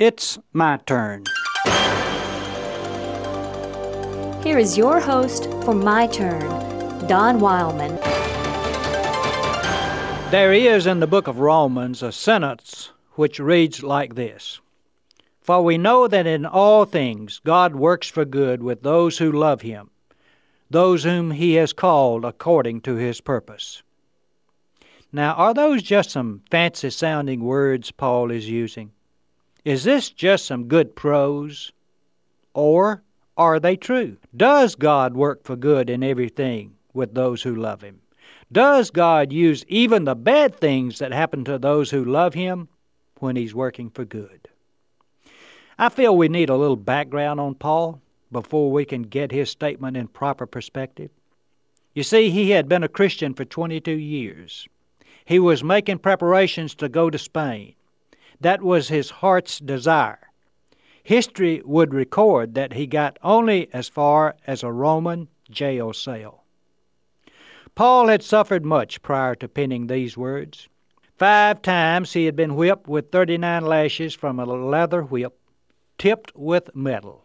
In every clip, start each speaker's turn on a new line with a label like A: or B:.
A: It's my turn.
B: Here is your host for My Turn, Don Wildmon.
A: There is in the book of Romans a sentence which reads like this For we know that in all things God works for good with those who love him, those whom he has called according to his purpose. Now, are those just some fancy sounding words Paul is using? Is this just some good prose? Or are they true? Does God work for good in everything with those who love him? Does God use even the bad things that happen to those who love Him when He's working for good? I feel we need a little background on Paul before we can get his statement in proper perspective. You see, he had been a Christian for 22 years. He was making preparations to go to Spain. That was his heart's desire. History would record that he got only as far as a Roman jail cell. Paul had suffered much prior to penning these words. Five times he had been whipped with 39 lashes from a leather whip tipped with metal.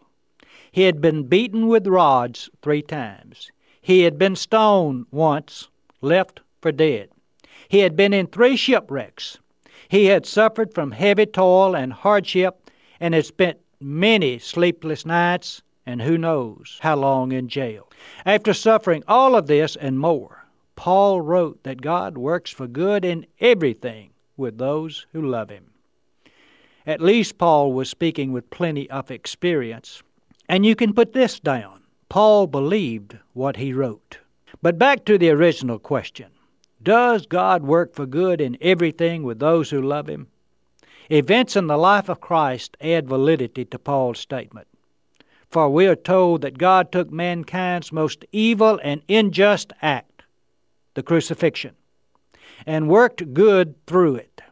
A: He had been beaten with rods three times. He had been stoned once, left for dead. He had been in three shipwrecks. He had suffered from heavy toil and hardship and had spent many sleepless nights and who knows how long in jail. After suffering all of this and more, Paul wrote that God works for good in everything with those who love Him. At least Paul was speaking with plenty of experience. And you can put this down Paul believed what he wrote. But back to the original question Does God work for good in everything with those who love Him? Events in the life of Christ add validity to Paul's statement. For we are told that God took mankind's most evil and unjust act, the crucifixion, and worked good through it.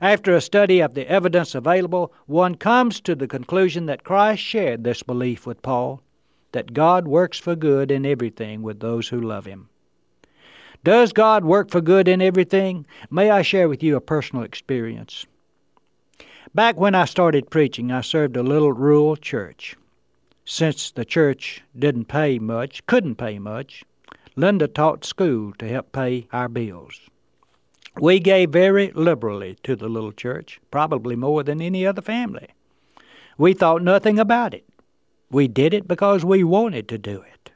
A: After a study of the evidence available, one comes to the conclusion that Christ shared this belief with Paul that God works for good in everything with those who love Him. Does God work for good in everything? May I share with you a personal experience? Back when I started preaching, I served a little rural church. Since the church didn't pay much, couldn't pay much, Linda taught school to help pay our bills. We gave very liberally to the little church, probably more than any other family. We thought nothing about it. We did it because we wanted to do it.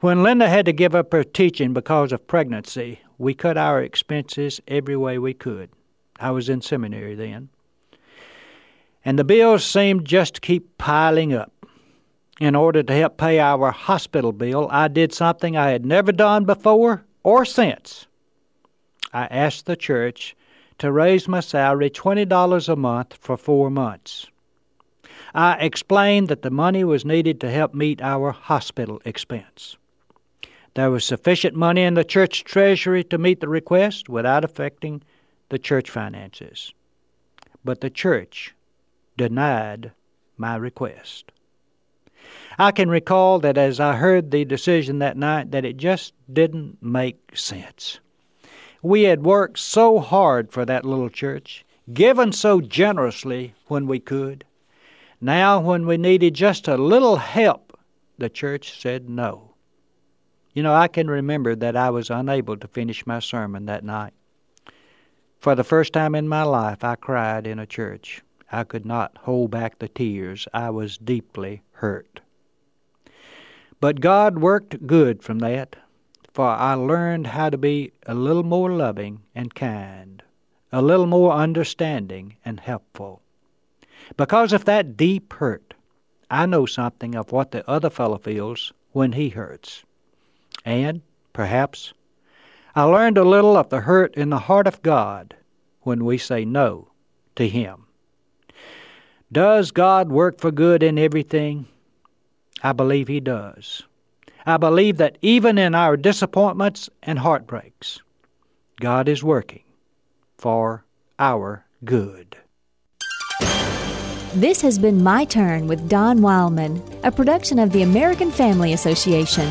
A: When Linda had to give up her teaching because of pregnancy, we cut our expenses every way we could. I was in seminary then. And the bills seemed just to keep piling up in order to help pay our hospital bill, I did something I had never done before or since. I asked the church to raise my salary $20 a month for four months. I explained that the money was needed to help meet our hospital expense. There was sufficient money in the church treasury to meet the request without affecting the church finances. But the church denied my request. I can recall that as I heard the decision that night that it just didn't make sense. We had worked so hard for that little church, given so generously when we could. Now, when we needed just a little help, the church said no. You know, I can remember that I was unable to finish my sermon that night. For the first time in my life, I cried in a church. I could not hold back the tears. I was deeply hurt. But God worked good from that, for I learned how to be a little more loving and kind, a little more understanding and helpful. Because of that deep hurt, I know something of what the other fellow feels when he hurts. And, perhaps, I learned a little of the hurt in the heart of God when we say no to Him. Does God work for good in everything? I believe He does. I believe that even in our disappointments and heartbreaks, God is working for our good.
B: This has been My Turn with Don Wildmon, a production of the American Family Association.